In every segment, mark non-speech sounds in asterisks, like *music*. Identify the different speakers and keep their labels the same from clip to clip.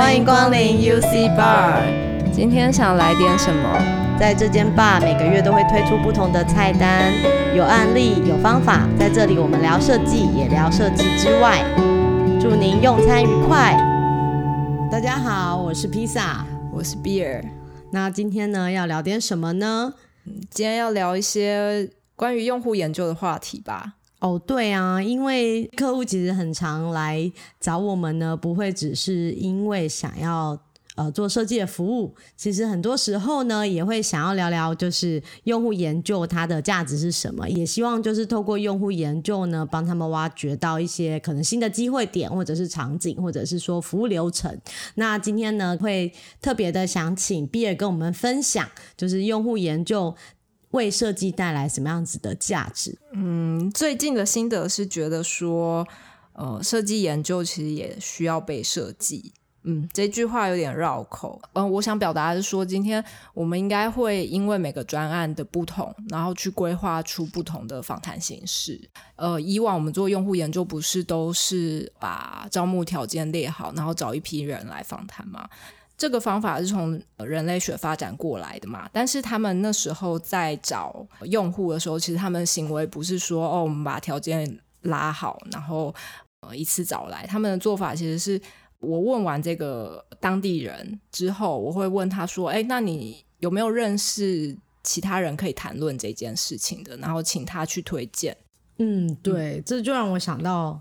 Speaker 1: 欢迎光临 UXI Bar。今天想来点什么？
Speaker 2: 在这间 bar 每个月都会推出不同的菜单，有案例，有方法。在这里我们聊设计，也聊设计之外。祝您用餐愉快。大家好，我是披萨，
Speaker 1: 我是 Beer。
Speaker 2: 那今天呢，要聊点什么呢？
Speaker 1: 今天要聊一些关于用户研究的话题吧。
Speaker 2: 哦，对啊，因为客户其实很常来找我们呢，不会只是因为想要呃做设计的服务，其实很多时候呢也会想要聊聊，就是用户研究它的价值是什么，也希望就是透过用户研究呢，帮他们挖掘到一些可能新的机会点，或者是场景，或者是说服务流程。那今天呢会特别的想请 Beer 跟我们分享，就是用户研究。为设计带来什么样子的价值？
Speaker 1: 嗯，最近的心得是觉得说，呃，设计研究其实也需要被设计。嗯，这句话有点绕口。嗯、我想表达的是说，今天我们应该会因为每个专案的不同，然后去规划出不同的访谈形式。呃，以往我们做用户研究，不是都是把招募条件列好，然后找一批人来访谈吗？这个方法是从人类学发展过来的嘛？但是他们那时候在找用户的时候，其实他们行为不是说哦，我们把条件拉好，然后呃一次找来。他们的做法其实是我问完这个当地人之后，我会问他说：“哎，那你有没有认识其他人可以谈论这件事情的？”然后请他去推荐。
Speaker 2: 嗯，对，嗯、这就让我想到。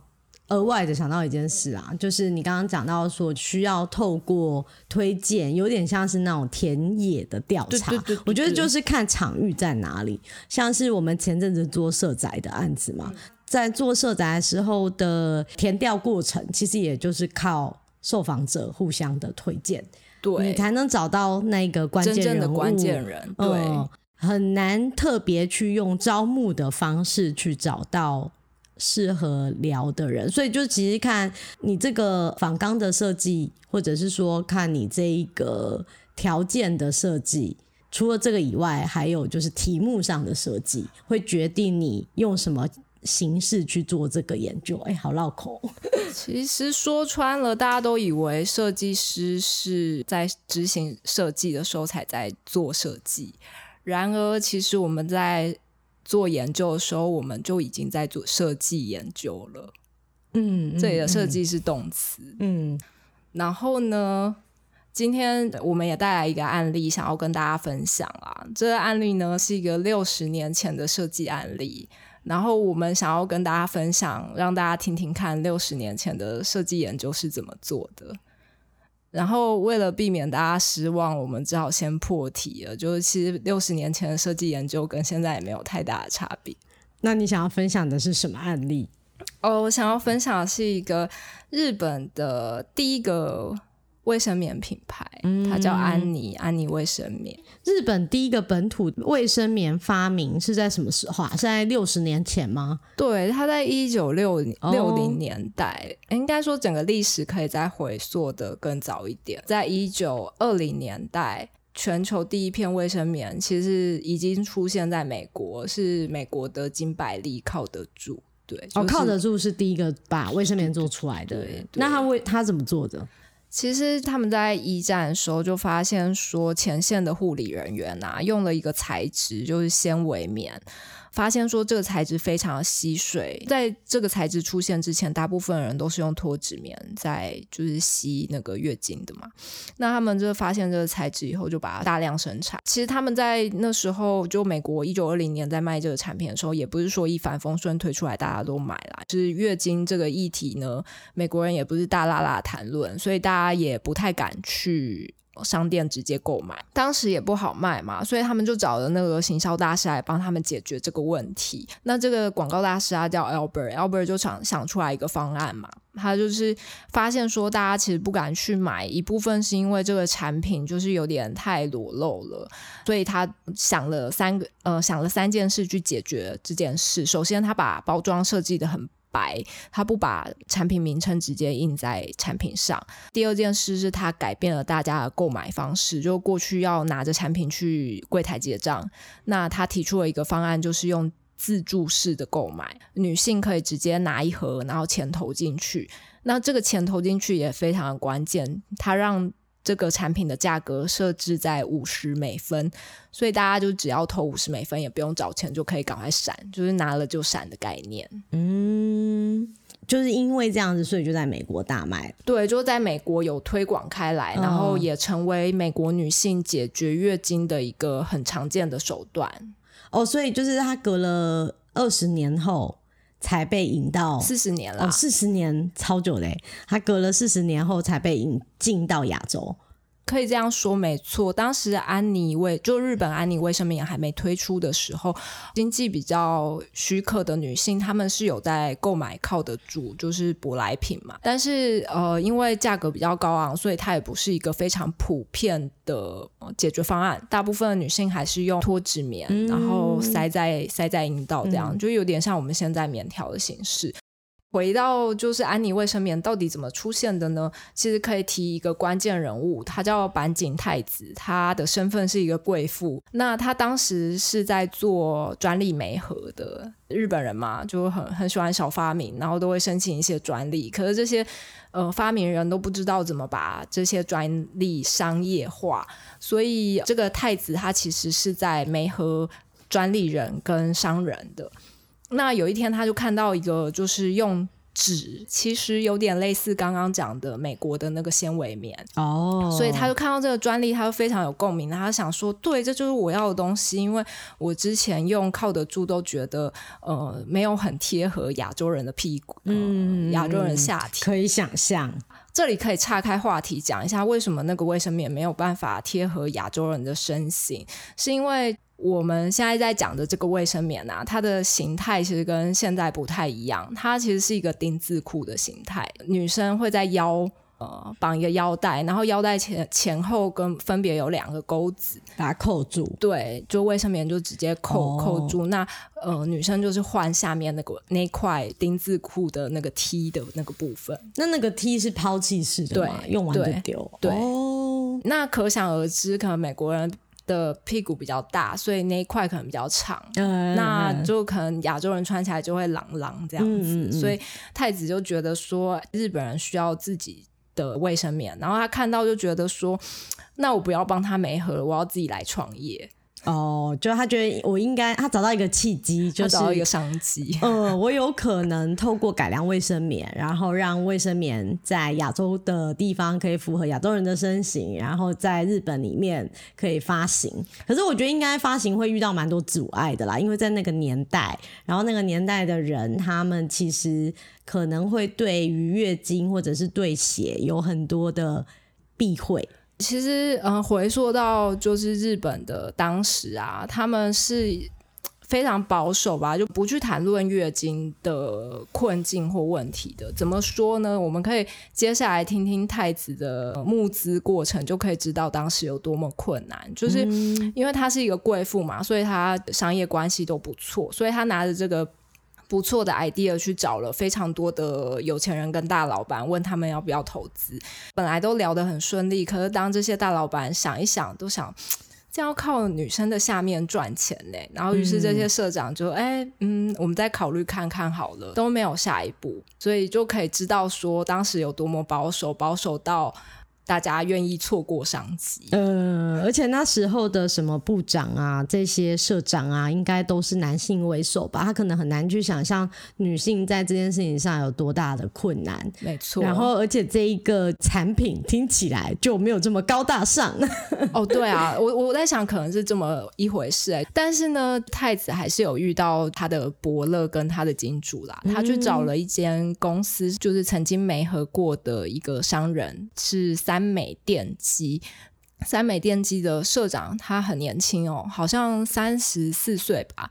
Speaker 2: 额外的想到一件事啊，就是你刚刚讲到说需要透过推荐，有点像是那种田野的调查。对对对我觉得就是看场域在哪里，像是我们前阵子做社宅的案子嘛，在做社宅的时候的填调过程，其实也就是靠受访者互相的推荐，对，你才能找到那个关键人物，真正的关键人。对，嗯，很难特别去用招募的方式去找到。适合聊的人，所以就其实看你这个仿钢的设计，或者是说看你这一个条件的设计，除了这个以外，还有就是题目上的设计，会决定你用什么形式去做这个研究。哎，好绕口。
Speaker 1: 其实说穿了，大家都以为设计师是在执行设计的时候才在做设计，然而其实我们在做研究的时候，我们就已经在做设计研究了。嗯，这里的设计是动词。嗯，然后呢，今天我们也带来一个案例，想要跟大家分享啊。这个案例呢是一个六十年前的设计案例，然后我们想要跟大家分享，让大家听听看六十年前的设计研究是怎么做的。然后为了避免大家失望，我们只好先破题了。就是其实六十年前的设计研究跟现在也没有太大的差别。
Speaker 2: 那你想要分享的是什么案例？
Speaker 1: 哦，我想要分享的是一个日本的第一个。卫生棉品牌，它叫安妮，安妮卫生棉。
Speaker 2: 日本第一个本土卫生棉发明是在什么时候啊？是在六十年前吗？
Speaker 1: 对，它在一九六六零年代，哦、应该说整个历史可以再回溯的更早一点。在一九二零年代，全球第一片卫生棉其实已经出现在美国，是美国的金百利靠得住。对，就是、
Speaker 2: 哦，靠得住是第一个把卫生棉做出来的。对，对，对，那他为他怎么做的？
Speaker 1: 其实他们在一战的时候就发现说，前线的护理人员啊，用了一个材质，就是纤维棉。发现说这个材质非常吸水，在这个材质出现之前，大部分人都是用脱脂棉在就是吸那个月经的嘛。那他们就发现这个材质以后，就把它大量生产。其实他们在那时候，就美国一九二零年在卖这个产品的时候，也不是说一帆风顺推出来大家都买啦。就是月经这个议题呢，美国人也不是大剌剌谈论，所以大家也不太敢去。商店直接购买，当时也不好卖嘛，所以他们就找了那个行销大师来帮他们解决这个问题。那这个广告大师啊叫 Albert，Albert 就想想出来一个方案嘛，他就是发现说大家其实不敢去买，一部分是因为这个产品就是有点太裸露了，所以他想了三个呃想了三件事去解决这件事。首先，他把包装设计得很。白，他不把产品名称直接印在产品上。第二件事是他改变了大家的购买方式，就过去要拿着产品去柜台结账，那他提出了一个方案，就是用自助式的购买，女性可以直接拿一盒，然后钱投进去。那这个钱投进去也非常的关键，它让这个产品的价格设置在五十美分，所以大家就只要投五十美分，也不用找钱就可以赶快闪，就是拿了就闪的概念。
Speaker 2: 嗯。就是因为这样子，所以就在美国大卖。
Speaker 1: 对，就在美国有推广开来，然后也成为美国女性解决月经的一个很常见的手段。
Speaker 2: 哦，所以就是它隔了二十年后才被引到
Speaker 1: 四十年了，
Speaker 2: 哦，四十年超久嘞！他隔了四十年后才被引进到亚洲。
Speaker 1: 可以这样说，没错。当时安妮卫就日本安妮卫生棉还没推出的时候，经济比较许可的女性，她们是有在购买靠得住，就是舶来品嘛。但是呃，因为价格比较高昂，所以它也不是一个非常普遍的解决方案。大部分的女性还是用脱脂棉，嗯、然后塞在塞在阴道，这样、嗯、就有点像我们现在棉条的形式。回到就是安妮卫生棉到底怎么出现的呢？其实可以提一个关键人物，他叫坂井太子，他的身份是一个贵妇。那他当时是在做专利媒合的日本人嘛，就很很喜欢小发明，然后都会申请一些专利。可是这些呃发明人都不知道怎么把这些专利商业化，所以这个太子他其实是在媒合专利人跟商人的。那有一天，他就看到一个，就是用纸，其实有点类似刚刚讲的美国的那个纤维棉哦，oh. 所以他就看到这个专利，他就非常有共鸣，他想说，对，这就是我要的东西，因为我之前用靠得住都觉得呃没有很贴合亚洲人的屁股，嗯，亚洲人下体
Speaker 2: 可以想象，
Speaker 1: 这里可以岔开话题讲一下，为什么那个卫生棉没有办法贴合亚洲人的身形，是因为。我们现在在讲的这个卫生棉啊，它的形态其实跟现在不太一样。它其实是一个丁字裤的形态，女生会在腰呃绑一个腰带，然后腰带前前后跟分别有两个钩子，
Speaker 2: 把它扣住。
Speaker 1: 对，就卫生棉就直接扣、哦、扣住。那呃女生就是换下面那个那块丁字裤的那个 T 的那个部分。
Speaker 2: 那那个 T 是抛弃式的吗？用完就丢。
Speaker 1: 对，
Speaker 2: 哦、
Speaker 1: 那可想而知，可能美国人。的屁股比较大，所以那一块可能比较长，嗯、那就可能亚洲人穿起来就会朗朗这样子，嗯嗯嗯，所以太子就觉得说日本人需要自己的卫生棉，然后他看到就觉得说，那我不要帮他没合，我要自己来创业。
Speaker 2: 哦，就他觉得我应该，他找到一个契机，就是
Speaker 1: 找到一个商机。
Speaker 2: 呃，我有可能透过改良卫生棉，然后让卫生棉在亚洲的地方可以符合亚洲人的身形，然后在日本里面可以发行。可是我觉得应该发行会遇到蛮多阻碍的啦，因为在那个年代，然后那个年代的人，他们其实可能会对于月经或者是对血有很多的避讳。
Speaker 1: 其实，嗯、呃，回溯到就是日本的当时啊，他们是非常保守吧，就不去谈论月经的困境或问题的。怎么说呢？我们可以接下来听听太子的募资过程，就可以知道当时有多么困难。就是因为他是一个贵妇嘛，所以他商业关系都不错，所以他拿着这个。不错的 idea 去找了非常多的有钱人跟大老板，问他们要不要投资。本来都聊得很顺利，可是当这些大老板想一想，都想 *tsk* 这要靠女生的下面赚钱呢。然后于是这些社长就哎嗯，嗯，我们再考虑看看好了，都没有下一步，所以就可以知道说当时有多么保守，保守到。大家愿意错过商机，
Speaker 2: 呃，而且那时候的什么部长啊，这些社长啊，应该都是男性为首吧？他可能很难去想象女性在这件事情上有多大的困难。
Speaker 1: 没错，
Speaker 2: 然后而且这一个产品听起来就没有这么高大上。*laughs*
Speaker 1: 哦，对啊，我我在想可能是这么一回事哎，但是呢，太子还是有遇到他的伯乐跟他的金主啦，他去找了一间公司，就是曾经媒合过的一个商人，是三。三美电机，三美电机的社长他很年轻哦，好像三十四岁吧，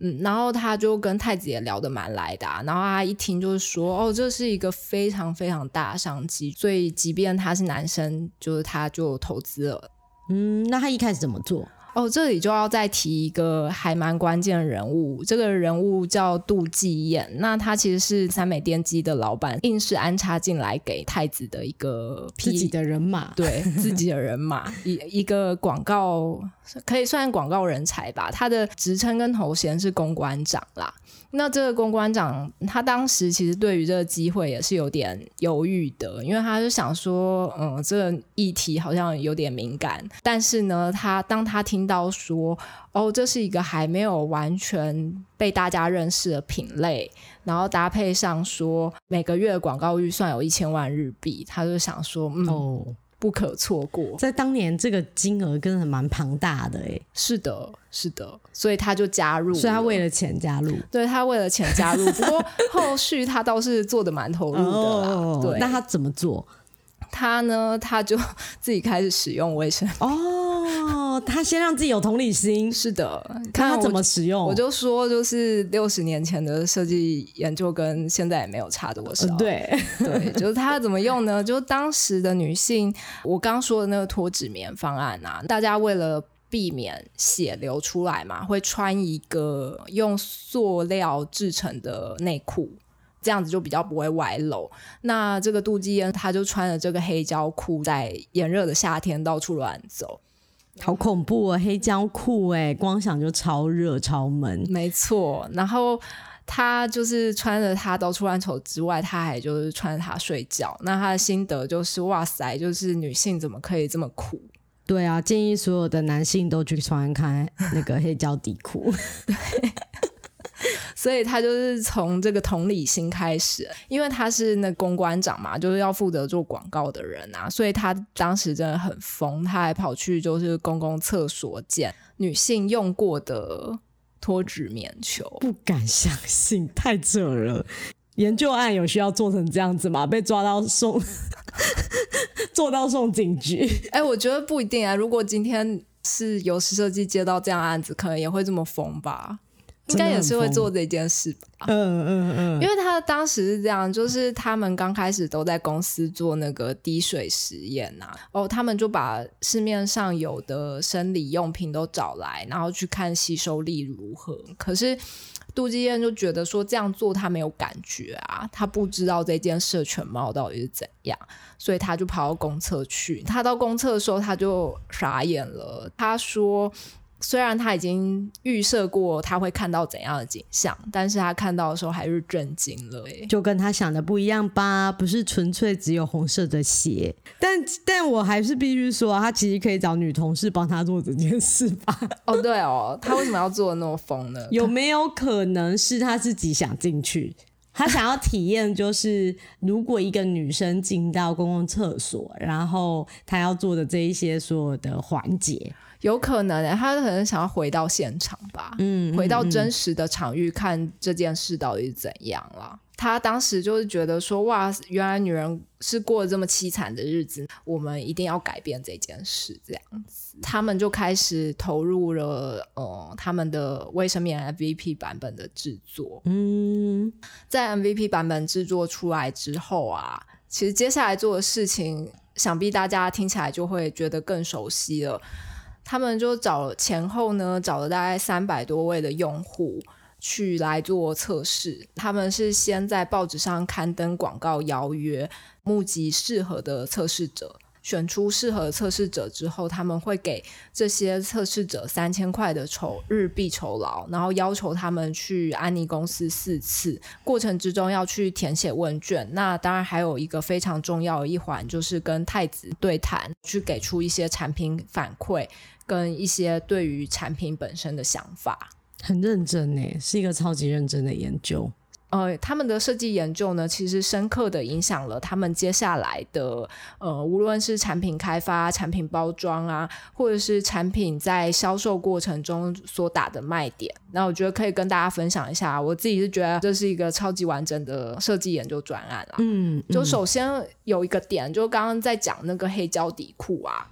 Speaker 1: 嗯，然后他就跟太子也聊得蛮来的，然后他一听就是说，哦，这是一个非常非常大的商机，所以即便他是男生，就是他就投资了。
Speaker 2: 嗯，那他一开始怎么做？
Speaker 1: 哦，这里就要再提一个还蛮关键的人物，这个人物叫杜继彦。那他其实是三美电机的老板，硬是安插进来给太子的一个
Speaker 2: 自己的人马，
Speaker 1: 对自己的人马，*laughs* 一一个广告可以算广告人才吧。他的职称跟头衔是公关长啦。那这个公关长，他当时其实对于这个机会也是有点犹豫的，因为他就想说，嗯，这个议题好像有点敏感。但是呢，他当他听到说，哦，这是一个还没有完全被大家认识的品类，然后搭配上说每个月广告预算有一千万日币，他就想说，嗯。不可错过，
Speaker 2: 在当年这个金额真的蛮庞大的哎，
Speaker 1: 是的，是的，所以他就加入，
Speaker 2: 所以他为了钱加入，
Speaker 1: 对，他为了钱加入，*laughs* 不过后续他倒是做的蛮投入的啦，哦、对，
Speaker 2: 那他怎么做？
Speaker 1: 他呢，他就自己开始使用卫生
Speaker 2: 哦，他先让自己有同理心，
Speaker 1: 是的，
Speaker 2: 看他怎么使用。
Speaker 1: 我就说，就是六十年前的设计研究跟现在也没有差多少。
Speaker 2: 对 *laughs*
Speaker 1: 对，就是他怎么用呢？就当时的女性，我刚说的那个脱脂棉方案啊，大家为了避免血流出来嘛，会穿一个用塑料制成的内裤。这样子就比较不会外露。那这个杜基彦他就穿着这个黑胶裤，在炎热的夏天到处乱走，
Speaker 2: 好恐怖啊！黑胶裤哎，光想就超热超闷。
Speaker 1: 没错，然后他就是穿着它到处乱走之外，他还就是穿着它睡觉。那他的心得就是哇塞，就是女性怎么可以这么苦？
Speaker 2: 对啊，建议所有的男性都去穿看那个黑胶底裤。
Speaker 1: 对。*laughs* 所以他就是从这个同理心开始，因为他是那公关长嘛，就是要负责做广告的人啊，所以他当时真的很疯，他还跑去就是公共厕所捡女性用过的脱脂棉球，
Speaker 2: 不敢相信，太扯了！研究案有需要做成这样子吗？被抓到送，*laughs* 做到送警局？
Speaker 1: 哎、欸，我觉得不一定啊。如果今天是游戏设计接到这样案子，可能也会这么疯吧。应该也是会做这件事吧。
Speaker 2: 嗯嗯嗯，
Speaker 1: 因为他当时是这样，就是他们刚开始都在公司做那个滴水实验呐、啊，哦，他们就把市面上有的生理用品都找来，然后去看吸收力如何。可是杜基燕就觉得说这样做他没有感觉啊，他不知道这件事的全貌到底是怎样，所以他就跑到公厕去。他到公厕的时候他就傻眼了，他说。虽然他已经预设过他会看到怎样的景象，但是他看到的时候还是震惊了，
Speaker 2: 就跟他想的不一样吧？不是纯粹只有红色的鞋，但但我还是必须说，他其实可以找女同事帮他做这件事吧？
Speaker 1: 哦，对哦，他为什么要做的那么疯呢？
Speaker 2: 有没有可能是他自己想进去？他想要体验，就是如果一个女生进到公共厕所，然后他要做的这一些所有的环节。
Speaker 1: 有可能、欸，他可能想要回到现场吧，嗯，回到真实的场域看这件事到底是怎样了。他当时就是觉得说，哇，原来女人是过了这么凄惨的日子，我们一定要改变这件事，这样子，他们就开始投入了，呃，他们的卫生棉 MVP 版本的制作。嗯，在 MVP 版本制作出来之后啊，其实接下来做的事情，想必大家听起来就会觉得更熟悉了。他们就找前后呢，找了大概三百多位的用户去来做测试。他们是先在报纸上刊登广告邀约，募集适合的测试者。选出适合测试者之后，他们会给这些测试者三千块的酬日币酬劳，然后要求他们去安妮公司四次，过程之中要去填写问卷。那当然还有一个非常重要的一环，就是跟太子对谈，去给出一些产品反馈。跟一些对于产品本身的想法，
Speaker 2: 很认真呢，是一个超级认真的研究。
Speaker 1: 呃，他们的设计研究呢，其实深刻的影响了他们接下来的呃，无论是产品开发、产品包装啊，或者是产品在销售过程中所打的卖点。那我觉得可以跟大家分享一下，我自己是觉得这是一个超级完整的设计研究专案啦。嗯，就首先有一个点，就刚刚在讲那个黑胶底裤啊。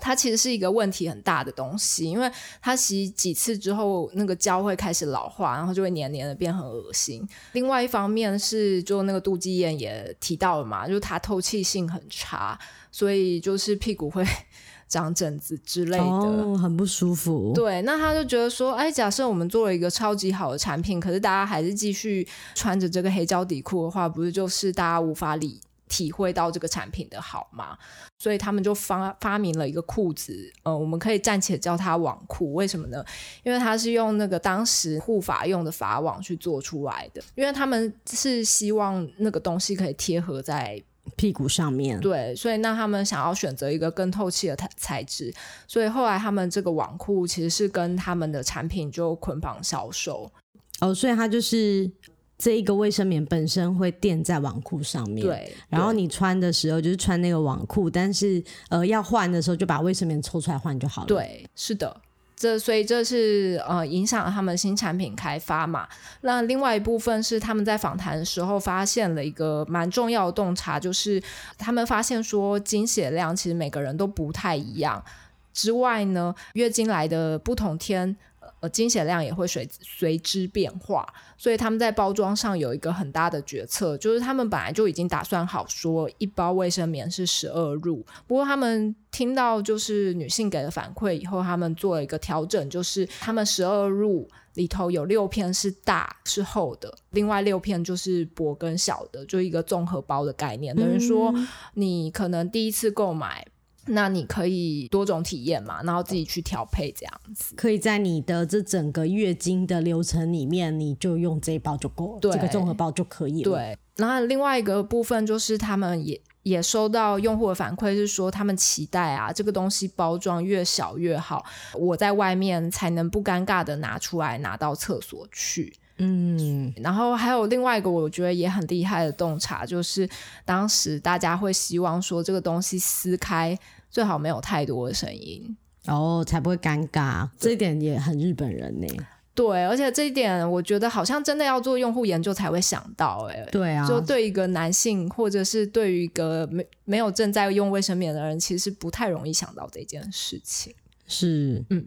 Speaker 1: 它其实是一个问题很大的东西，因为它洗几次之后，那个胶会开始老化，然后就会黏黏的，变很恶心。另外一方面是，就那个杜基燕也提到了嘛，就是它透气性很差，所以就是屁股会 *laughs* 长疹子之类的，
Speaker 2: 哦，很不舒服。
Speaker 1: 对，那他就觉得说，哎，假设我们做了一个超级好的产品，可是大家还是继续穿着这个黑胶底裤的话，不是就是大家无法理体会到这个产品的好吗？所以他们就发发明了一个裤子，呃，我们可以暂且叫它网裤。为什么呢？因为它是用那个当时护法用的法网去做出来的，因为他们是希望那个东西可以贴合在
Speaker 2: 屁股上面。
Speaker 1: 对，所以那他们想要选择一个更透气的材材质，所以后来他们这个网裤其实是跟他们的产品就捆绑销售。
Speaker 2: 哦，所以它就是。这一个卫生棉本身会垫在网裤上面，
Speaker 1: 对。
Speaker 2: 然后你穿的时候就是穿那个网裤，但是呃要换的时候就把卫生棉抽出来换就好了。
Speaker 1: 对，是的，这所以这是呃影响了他们新产品开发嘛。那另外一部分是他们在访谈的时候发现了一个蛮重要的洞察，就是他们发现说经血量其实每个人都不太一样，之外呢，月经来的不同天。呃，经血量也会随随之变化，所以他们在包装上有一个很大的决策，就是他们本来就已经打算好说一包卫生棉是十二入，不过他们听到就是女性给的反馈以后，他们做了一个调整，就是他们十二入里头有六片是大是厚的，另外六片就是薄跟小的，就一个综合包的概念，等于说你可能第一次购买。那你可以多种体验嘛，然后自己去调配这样子，
Speaker 2: 可以在你的这整个月经的流程里面，你就用这一包就够了，这个综合包就可以了。
Speaker 1: 对，然后另外一个部分就是他们也也收到用户的反馈，是说他们期待啊，这个东西包装越小越好，我在外面才能不尴尬的拿出来拿到厕所去。嗯，然后还有另外一个我觉得也很厉害的洞察，就是当时大家会希望说这个东西撕开。最好没有太多的声音，然
Speaker 2: 哦，才不会尴尬。这一点也很日本人呢。
Speaker 1: 对，而且这一点我觉得好像真的要做用户研究才会想到，哎，
Speaker 2: 对啊，
Speaker 1: 就对一个男性或者是对于一个没没有正在用卫生棉的人，其实不太容易想到这件事情。
Speaker 2: 是，嗯。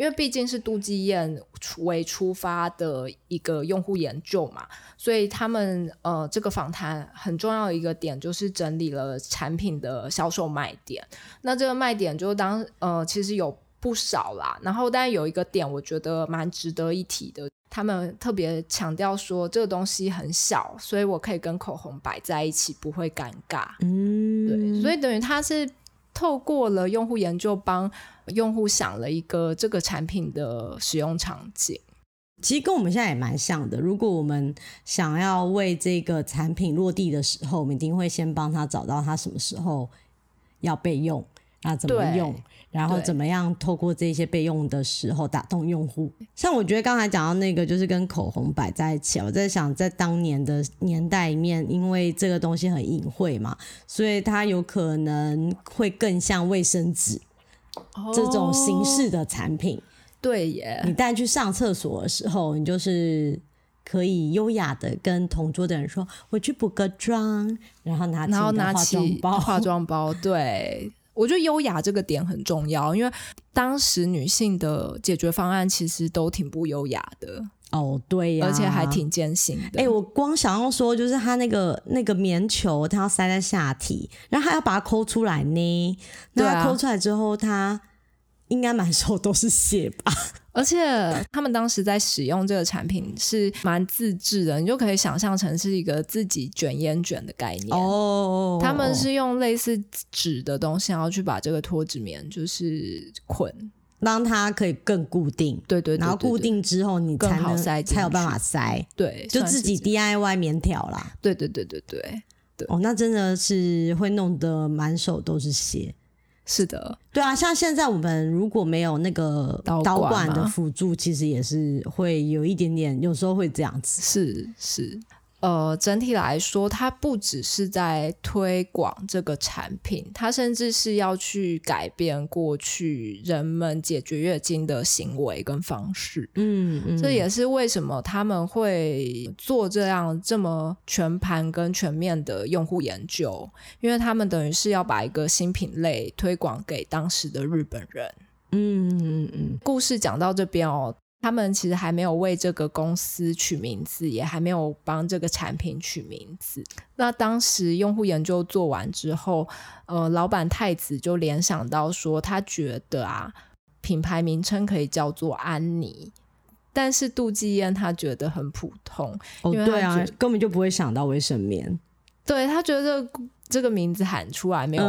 Speaker 1: 因为毕竟是杜基燕为出发的一个用户研究嘛，所以他们呃这个访谈很重要的一个点就是整理了产品的销售卖点。那这个卖点就当呃其实有不少啦，然后但有一个点我觉得蛮值得一提的，他们特别强调说这个东西很小，所以我可以跟口红摆在一起不会尴尬。嗯，对，所以等于它是。透过了用户研究，帮用户想了一个这个产品的使用场景，
Speaker 2: 其实跟我们现在也蛮像的。如果我们想要为这个产品落地的时候，我们一定会先帮他找到他什么时候要备用。那怎么用？然后怎么样透过这些备用的时候打动用户？像我觉得刚才讲到那个，就是跟口红摆在一起。我在想，在当年的年代里面，因为这个东西很隐晦嘛，所以它有可能会更像卫生纸这种形式的产品。哦、
Speaker 1: 对耶，
Speaker 2: 你带去上厕所的时候，你就是可以优雅的跟同桌的人说：“我去补个妆。”然后拿起然后拿起
Speaker 1: 化妆包，对。我觉得优雅这个点很重要，因为当时女性的解决方案其实都挺不优雅的
Speaker 2: 哦，对呀、啊，
Speaker 1: 而且还挺艰辛的。
Speaker 2: 哎、欸，我光想要说，就是他那个那个棉球，他要塞在下体，然后他要把它抠出来呢。那抠出来之后，他应该满手都是血吧？
Speaker 1: 而且他们当时在使用这个产品是蛮自制的，你就可以想象成是一个自己卷烟卷的概念哦。他们是用类似纸的东西，然后去把这个脱脂棉就是捆，
Speaker 2: 让它可以更固定。
Speaker 1: 对对，对，对，对，
Speaker 2: 然后固定之后你才
Speaker 1: 好塞，
Speaker 2: 才有办法塞。
Speaker 1: 对，
Speaker 2: 就自己 DIY 棉条啦。
Speaker 1: 对对对对对对。
Speaker 2: 哦，那真的是会弄得满手都是血。
Speaker 1: 是的，
Speaker 2: 对啊，像现在我们如果没有那个导管的辅助，其实也是会有一点点，有时候会这样子。
Speaker 1: 是是。呃，整体来说，它不只是在推广这个产品，它甚至是要去改变过去人们解决月经的行为跟方式。嗯，嗯，这也是为什么他们会做这样这么全盘跟全面的用户研究，因为他们等于是要把一个新品类推广给当时的日本人。嗯嗯嗯。故事讲到这边哦。他们其实还没有为这个公司取名字，也还没有帮这个产品取名字。那当时用户研究做完之后，呃，老板太子就联想到说，他觉得啊，品牌名称可以叫做安妮，但是杜继燕他觉得很普通，
Speaker 2: 哦，对啊，根本就不会想到卫生棉。
Speaker 1: 对，他觉得这个名字喊出来没有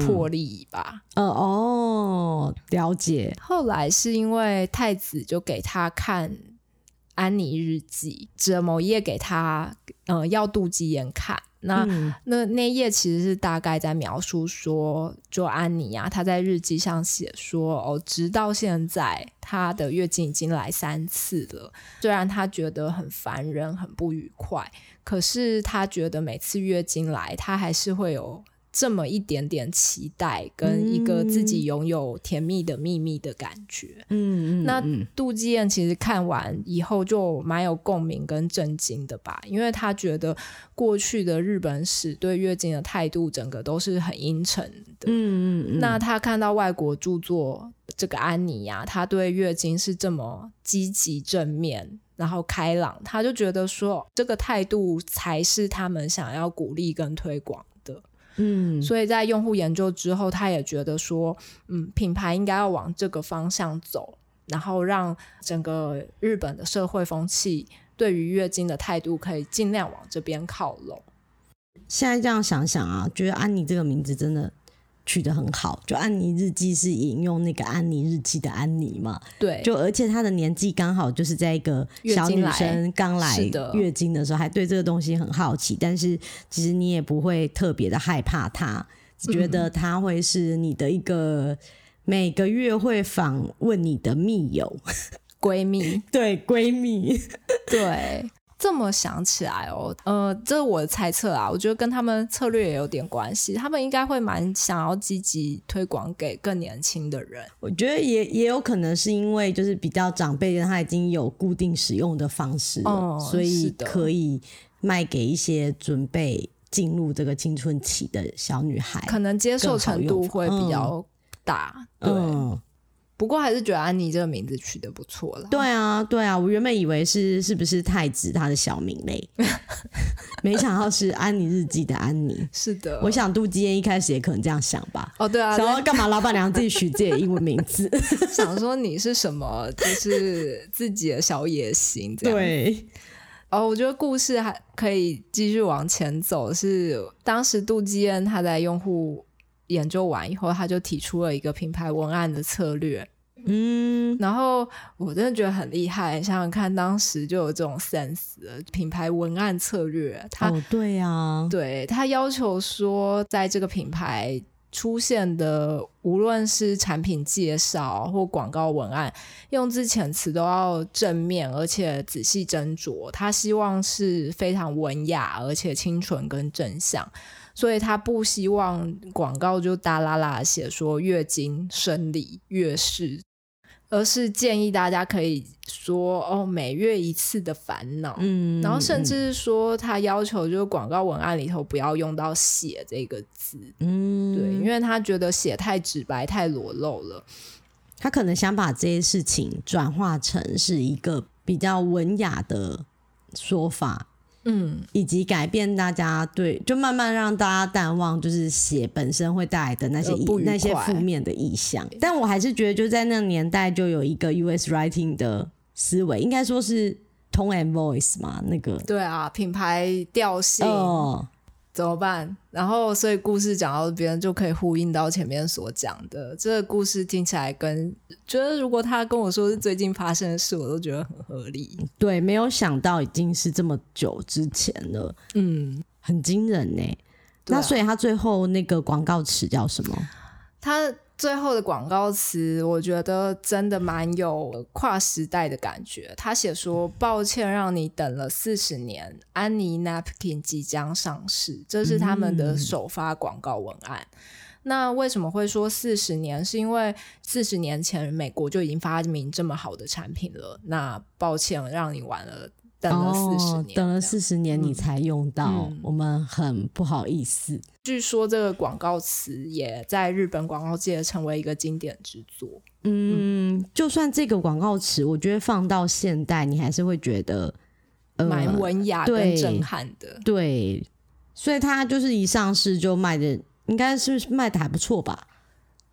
Speaker 1: 魄力吧？
Speaker 2: 嗯，嗯哦，了解。
Speaker 1: 后来是因为太子就给他看《安妮日记》，折某页给他，呃，要杜基艳看。那、嗯、那那页其实是大概在描述说，就安妮啊，她在日记上写说，哦，直到现在她的月经已经来三次了。虽然她觉得很烦人、很不愉快，可是她觉得每次月经来，她还是会有。这么一点点期待，跟一个自己拥有甜蜜的秘密的感觉。嗯，那杜继艳其实看完以后就蛮有共鸣跟震惊的吧，因为他觉得过去的日本史对月经的态度整个都是很阴沉的。嗯嗯，那他看到外国著作这个安妮呀、啊，他对月经是这么积极正面，然后开朗，他就觉得说这个态度才是他们想要鼓励跟推广。嗯，所以在用户研究之后，他也觉得说，嗯，品牌应该要往这个方向走，然后让整个日本的社会风气对于月经的态度可以尽量往这边靠拢。
Speaker 2: 现在这样想想啊，觉得安妮这个名字真的。取得很好，就安妮日记是引用那个安妮日记的安妮嘛？
Speaker 1: 对，
Speaker 2: 就而且她的年纪刚好就是在一个小女生刚来月经的时候，还对这个东西很好奇，但是其实你也不会特别的害怕她，觉得她会是你的一个每个月会访问你的密友 *laughs*
Speaker 1: 闺蜜，
Speaker 2: 对，闺蜜，*laughs*
Speaker 1: 对。这么想起来哦，呃，这是我的猜测啊，我觉得跟他们策略也有点关系。他们应该会蛮想要积极推广给更年轻的人。
Speaker 2: 我觉得也也有可能是因为就是比较长辈人他已经有固定使用的方式了，哦，所以可以卖给一些准备进入这个青春期的小女孩，
Speaker 1: 可能接受程度会比较大。嗯，对。嗯不过还是觉得安妮这个名字取得不错了。
Speaker 2: 对啊，对啊，我原本以为是是不是太子他的小名嘞，*laughs* 没想到是安妮日记的安妮。
Speaker 1: 是的，
Speaker 2: 我想杜基燕一开始也可能这样想吧。
Speaker 1: 哦，对啊，
Speaker 2: 然后干嘛老板娘自己取自己的英文名字？*laughs*
Speaker 1: 想说你是什么，就是自己的小野心这样。
Speaker 2: 对。
Speaker 1: 哦，我觉得故事还可以继续往前走。是当时杜基恩他在用户。研究完以后，他就提出了一个品牌文案的策略。嗯，然后我真的觉得很厉害。想想看，当时就有这种 sense 的品牌文案策略。他
Speaker 2: 哦，对呀、啊，
Speaker 1: 对他要求说，在这个品牌出现的，无论是产品介绍或广告文案，用字遣词都要正面，而且仔细斟酌。他希望是非常文雅，而且清纯跟正向。所以他不希望广告就大啦啦写说月经、生理、月事，而是建议大家可以说哦，每月一次的烦恼。嗯，然后甚至是说他要求就是广告文案里头不要用到“血”这个字。嗯，对，因为他觉得血太直白、太裸露了。
Speaker 2: 他可能想把这些事情转化成是一个比较文雅的说法。嗯，以及改变大家对，就慢慢让大家淡忘，就是写本身会带来的那些那些负面的意象。但我还是觉得，就在那个年代，就有一个 US writing 的思维，应该说是 tone and voice 嘛，那个
Speaker 1: 对啊，品牌调性。哦怎么办？然后，所以故事讲到这边就可以呼应到前面所讲的。这个故事听起来跟觉得，如果他跟我说是最近发生的事，我都觉得很合理。
Speaker 2: 对，没有想到已经是这么久之前了。嗯，很惊人呢。那所以他最后那个广告词叫什么？
Speaker 1: 他。最后的广告词，我觉得真的蛮有跨时代的感觉。他写说：“抱歉，让你等了四十年，安妮 Napkin 即将上市。”这是他们的首发广告文案。那为什么会说四十年？是因为四十年前美国就已经发明这么好的产品了。那抱歉，让你晚了等了四十年，
Speaker 2: 哦，等了四十年你才用到，嗯，我们很不好意思。
Speaker 1: 据说这个广告词也在日本广告界成为一个经典之作。
Speaker 2: 嗯，就算这个广告词，我觉得放到现代，你还是会觉得
Speaker 1: 蛮、呃、文雅、跟震撼的。
Speaker 2: 对，所以它就是一上市就卖的，应该是卖的还不错吧。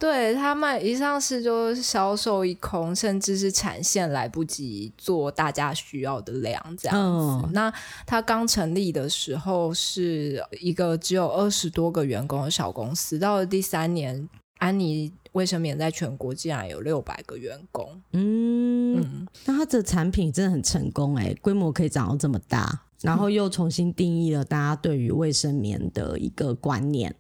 Speaker 1: 对，他卖一上市就销售一空，甚至是产线来不及做大家需要的量这样子。嗯、那他刚成立的时候是一个只有二十多个员工的小公司，到了第三年，安妮卫生棉在全国竟然有六百个员工。
Speaker 2: 嗯，嗯，那他的产品真的很成功哎，规模可以长到这么大，然后又重新定义了大家对于卫生棉的一个观念。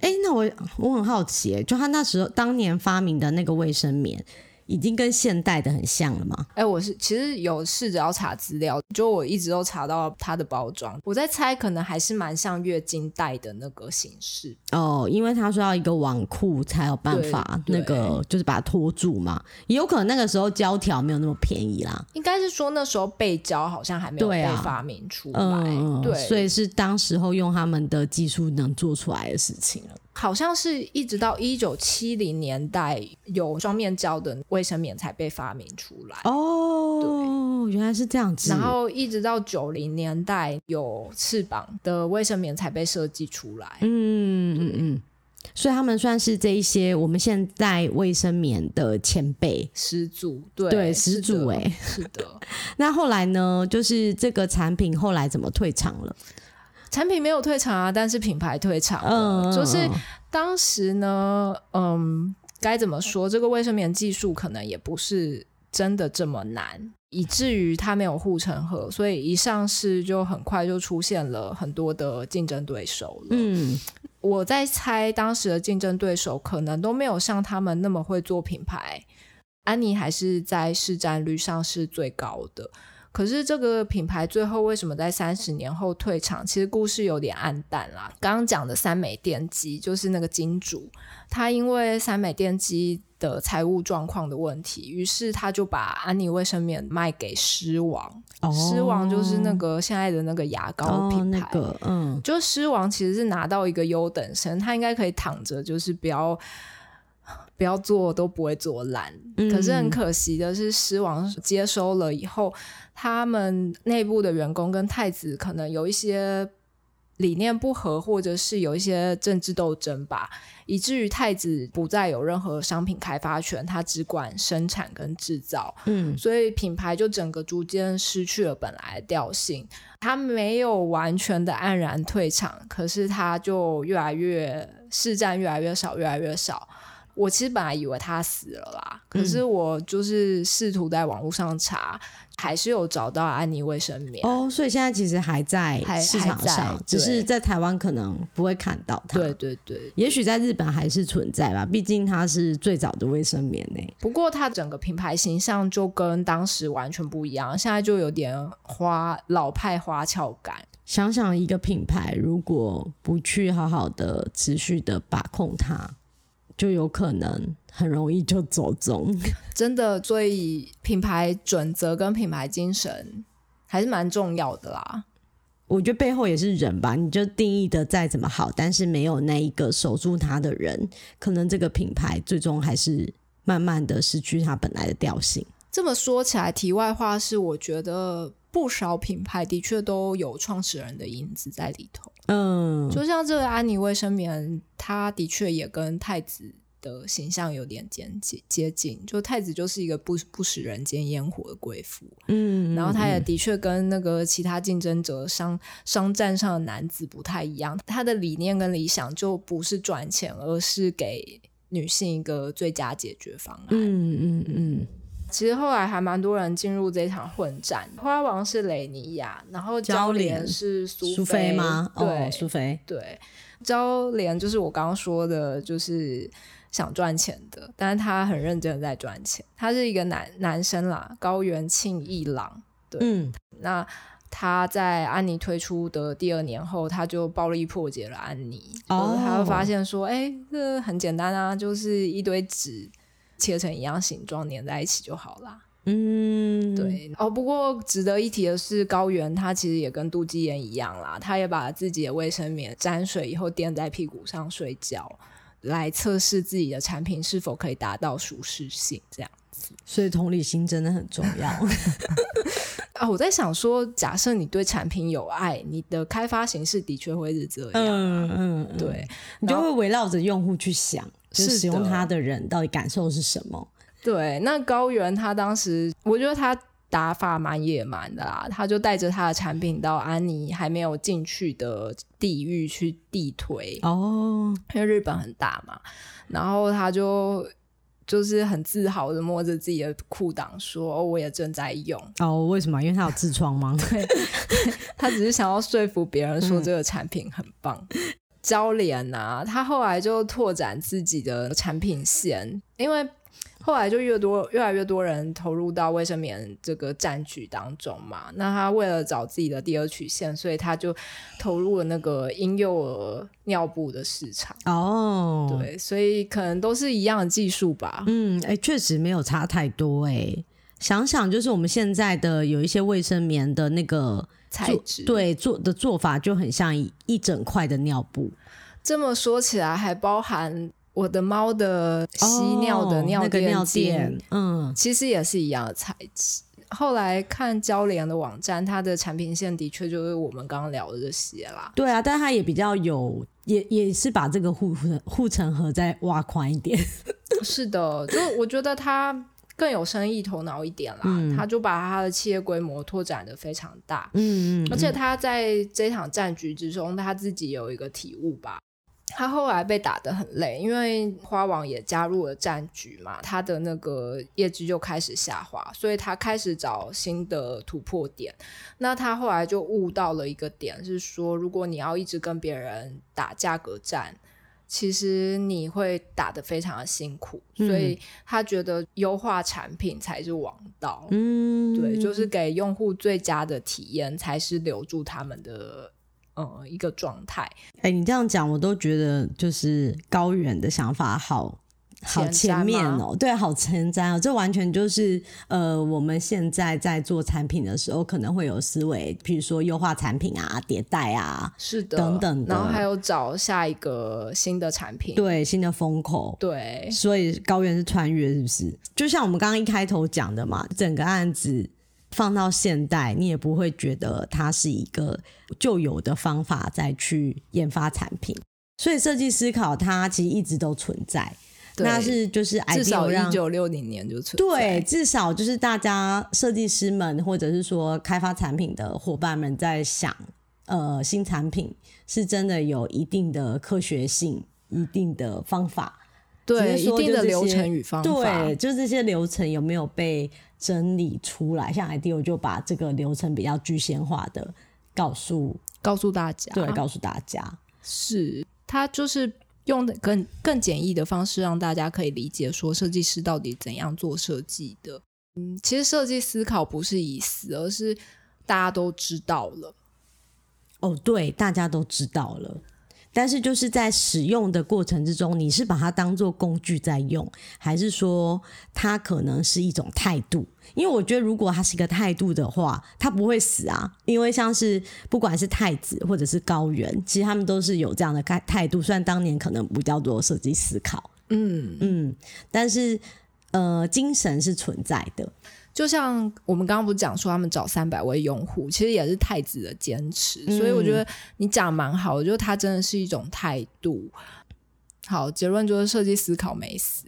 Speaker 2: 哎、那我我很好奇，就他那时候当年发明的那个卫生棉。已经跟现代的很像了吗？
Speaker 1: 哎、欸，我是其实有试着要查资料，就我一直都查到它的包装，我在猜可能还是蛮像月经带的那个形式。
Speaker 2: 哦，因为他说要一个网裤才有办法那个就是把它拖住嘛，也有可能那个时候胶条没有那么便宜啦，
Speaker 1: 应该是说那时候背胶好像还没有被发明出来，对，啊、对，
Speaker 2: 所以是当时候用他们的技术能做出来的事情了。
Speaker 1: 好像是一直到一九七零年代有双面胶的卫生棉才被发明出来
Speaker 2: 哦，对，原来是这样子。
Speaker 1: 然后一直到九零年代有翅膀的卫生棉才被设计出来。
Speaker 2: 嗯嗯嗯，所以他们算是这一些我们现在卫生棉的前辈
Speaker 1: 始祖，对
Speaker 2: 对始祖哎、欸，
Speaker 1: 是的。*laughs*
Speaker 2: 那后来呢？就是这个产品后来怎么退场了？
Speaker 1: 产品没有退场啊，但是品牌退场了。嗯、就是当时呢，嗯，该怎么说？这个卫生棉技术可能也不是真的这么难，以至于它没有护城河，所以一上市就很快就出现了很多的竞争对手了。嗯，我在猜，当时的竞争对手可能都没有像他们那么会做品牌。安妮还是在市占率上是最高的。可是这个品牌最后为什么在三十年后退场？其实故事有点暗淡啦。刚刚讲的三美电机就是那个金主，他因为三美电机的财务状况的问题，于是他就把安妮卫生棉卖给狮王。狮、哦、王就是那个现在的那个牙膏品牌。哦那个、嗯，就狮王其实是拿到一个优等生，他应该可以躺着，就是不要。*sighs* 不要做都不会做烂，嗯，可是很可惜的是，狮王接收了以后，他们内部的员工跟太子可能有一些理念不合，或者是有一些政治斗争吧，以至于太子不再有任何商品开发权，他只管生产跟制造，嗯，所以品牌就整个逐渐失去了本来的调性，他没有完全的黯然退场，可是他就越来越市占越来越少，越来越少。我其实本来以为他死了啦，可是我就是试图在网络上查，嗯，还是有找到安妮卫生棉
Speaker 2: 哦，所以现在其实还在市场上，只是在台湾可能不会看到它。
Speaker 1: 对对对，
Speaker 2: 也许在日本还是存在吧，毕竟它是最早的卫生棉呢。
Speaker 1: 不过它整个品牌形象就跟当时完全不一样，现在就有点花老派花俏感。
Speaker 2: 想想一个品牌，如果不去好好的持续的把控它。就有可能很容易就走中，*laughs*
Speaker 1: 真的，所以品牌准则跟品牌精神还是蛮重要的啦。
Speaker 2: 我觉得背后也是人吧，你就定义的再怎么好，但是没有那一个守住它的人，可能这个品牌最终还是慢慢的失去它本来的调性。
Speaker 1: 这么说起来，题外话是，我觉得不少品牌的确都有创始人的影子在里头。嗯，就像这个安妮卫生棉，它的确也跟太子的形象有点接近接近。就太子就是一个不不食人间烟火的贵妇，嗯，然后他也的确跟那个其他竞争者商商战上的男子不太一样，他的理念跟理想就不是赚钱，而是给女性一个最佳解决方案。嗯嗯嗯。其实后来还蛮多人进入这场混战，花王是雷尼亚，然后交联是苏菲，
Speaker 2: 菲吗？
Speaker 1: 对，
Speaker 2: 苏、哦、菲。
Speaker 1: 对，交联就是我刚刚说的，就是想赚钱的，但是他很认真的在赚钱。他是一个男男生啦，高原庆一郎。对，嗯，那他在安妮推出的第二年后，他就暴力破解了安妮。哦，他会发现说，哎，这很简单啊，就是一堆纸。切成一样形状粘在一起就好啦。
Speaker 2: 嗯，
Speaker 1: 对。哦，不过值得一提的是，高原他其实也跟杜基言一样啦，他也把自己的卫生棉沾水以后垫在屁股上睡觉，来测试自己的产品是否可以达到舒适性，这样子。
Speaker 2: 所以同理心真的很重要 *laughs* *laughs*
Speaker 1: 啊！我在想说，假设你对产品有爱，你的开发形式的确会是这样。嗯嗯，对，
Speaker 2: 你就会围绕着用户去想，就是使用它的人到底感受是什么？
Speaker 1: 对，那高原他当时，我觉得他打法蛮野蛮的啦，他就带着他的产品到安妮还没有进去的地域去地推哦，因为日本很大嘛，然后他就。就是很自豪的摸着自己的裤裆说：“哦，我也正在用。”
Speaker 2: 哦，为什么？因为他有痔疮吗？*laughs*
Speaker 1: 对，他只是想要说服别人说这个产品很棒。娇莲啊，他后来就拓展自己的产品线，因为。后来就越多越来越多人投入到卫生棉这个战局当中嘛。那他为了找自己的第二曲线，所以他就投入了那个婴幼儿尿布的市场。哦，对，所以可能都是一样的技术吧。
Speaker 2: 嗯，哎，确实没有差太多哎。想想就是我们现在的有一些卫生棉的那个
Speaker 1: 材质，
Speaker 2: 对，做的做法就很像一一整块的尿布。
Speaker 1: 这么说起来，还包含。我的猫的吸尿的尿垫垫，嗯，其实也是一样的材质。后来看交联的网站，它的产品线的确就是我们刚刚聊的这些啦。
Speaker 2: 对啊，但它也比较有，也也是把这个护护城河再挖宽一点。*laughs*
Speaker 1: 是的，就我觉得它更有生意头脑一点啦。嗯，他就把他的企业规模拓展的非常大。嗯，嗯嗯，而且他在这场战局之中，他自己有一个体悟吧。他后来被打得很累，因为花王也加入了战局嘛，他的那个业绩就开始下滑，所以他开始找新的突破点。那他后来就悟到了一个点，是说如果你要一直跟别人打价格战，其实你会打得非常的辛苦，嗯、所以他觉得优化产品才是王道。嗯，对，就是给用户最佳的体验才是留住他们的。呃，一个状态。哎、
Speaker 2: 欸，你这样讲，我都觉得就是高远的想法好好前面哦，对，好前瞻哦。这完全就是呃，我们现在在做产品的时候可能会有思维，比如说优化产品啊、迭代啊，
Speaker 1: 是的，
Speaker 2: 等等的。
Speaker 1: 然后还有找下一个新的产品，
Speaker 2: 对，新的风口，
Speaker 1: 对。
Speaker 2: 所以高原是穿越，是不是？就像我们刚刚一开头讲的嘛，整个案子。放到现代，你也不会觉得它是一个旧有的方法再去研发产品，所以设计思考它其实一直都存在。对。那是就是
Speaker 1: 至少一九六零年就存在，
Speaker 2: 对，至少就是大家设计师们或者是说开发产品的伙伴们在想，呃，新产品是真的有一定的科学性、一定的方法，
Speaker 1: 对，一定的流程与方法，
Speaker 2: 对，就这些流程有没有被。整理出来，像 IDEO 就把这个流程比较具象化的告诉
Speaker 1: 告诉大家，
Speaker 2: 对，告诉大家，
Speaker 1: 是他就是用的更更简易的方式，让大家可以理解说设计师到底怎样做设计的。嗯，其实设计思考不是已死，而是大家都知道了。
Speaker 2: 哦，对，大家都知道了。但是就是在使用的过程之中，你是把它当做工具在用，还是说它可能是一种态度？因为我觉得，如果它是一个态度的话，它不会死啊。因为像是不管是太子或者是高原，其实他们都是有这样的态态度。虽然当年可能不叫做设计思考，嗯嗯，但是呃，精神是存在的。
Speaker 1: 就像我们刚刚不是讲说他们找三百位用户，其实也是太子的坚持，嗯、所以我觉得你讲蛮好的，就是他真的是一种态度。好，结论就是设计思考没死，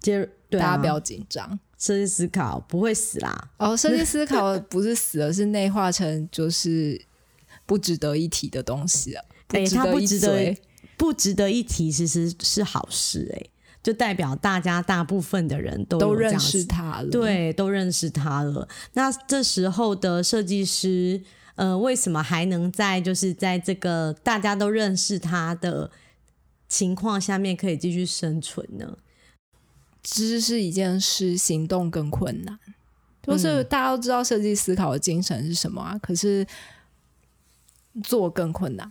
Speaker 2: 结对、啊、
Speaker 1: 大家不要紧张，
Speaker 2: 设计思考不会死啦。
Speaker 1: 哦，设计思考不是死了，*laughs* 是内化成就是不值得一提的东西了。
Speaker 2: 哎，它不值得不值得一提，其实是好事哎、欸。就代表大家大部分的人都
Speaker 1: 都认识他了，
Speaker 2: 对，都认识他了。那这时候的设计师，呃，为什么还能在就是在这个大家都认识他的情况下面可以继续生存呢？
Speaker 1: 知是一件事，行动更困难。就是大家都知道设计思考的精神是什么啊，可是做更困难。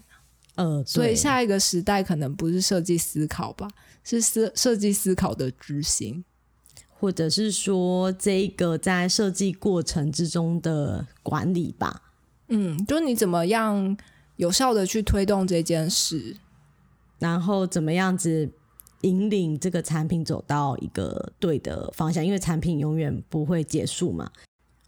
Speaker 1: 呃，所以下一个时代可能不是设计思考吧，是设设计思考的执行，
Speaker 2: 或者是说这个在设计过程之中的管理吧。
Speaker 1: 嗯，就是你怎么样有效的去推动这件事，
Speaker 2: 然后怎么样子引领这个产品走到一个对的方向，因为产品永远不会结束嘛。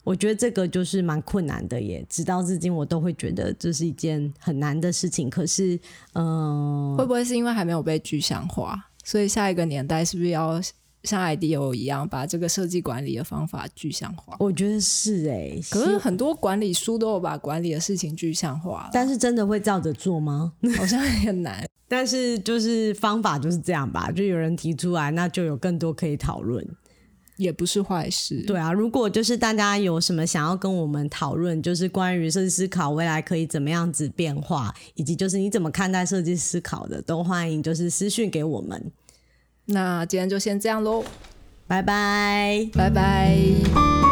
Speaker 2: 我觉得这个就是蛮困难的耶，直到至今我都会觉得这是一件很难的事情。可是，嗯、呃，
Speaker 1: 会不会是因为还没有被具象化，所以下一个年代是不是要像 IDEO 一样，把这个设计管理的方法具象化？
Speaker 2: 我觉得是哎，
Speaker 1: 可是很多管理书都有把管理的事情具象化，
Speaker 2: 但是真的会照着做吗？*laughs*
Speaker 1: 好像也很难。*laughs*
Speaker 2: 但是就是方法就是这样吧，就有人提出来，那就有更多可以讨论。
Speaker 1: 也不是坏事。
Speaker 2: 对啊，如果就是大家有什么想要跟我们讨论，就是关于设计思考未来可以怎么样子变化，以及就是你怎么看待设计思考的，都欢迎就是私讯给我们。
Speaker 1: 那今天就先这样喽，
Speaker 2: 拜拜，
Speaker 1: 拜拜。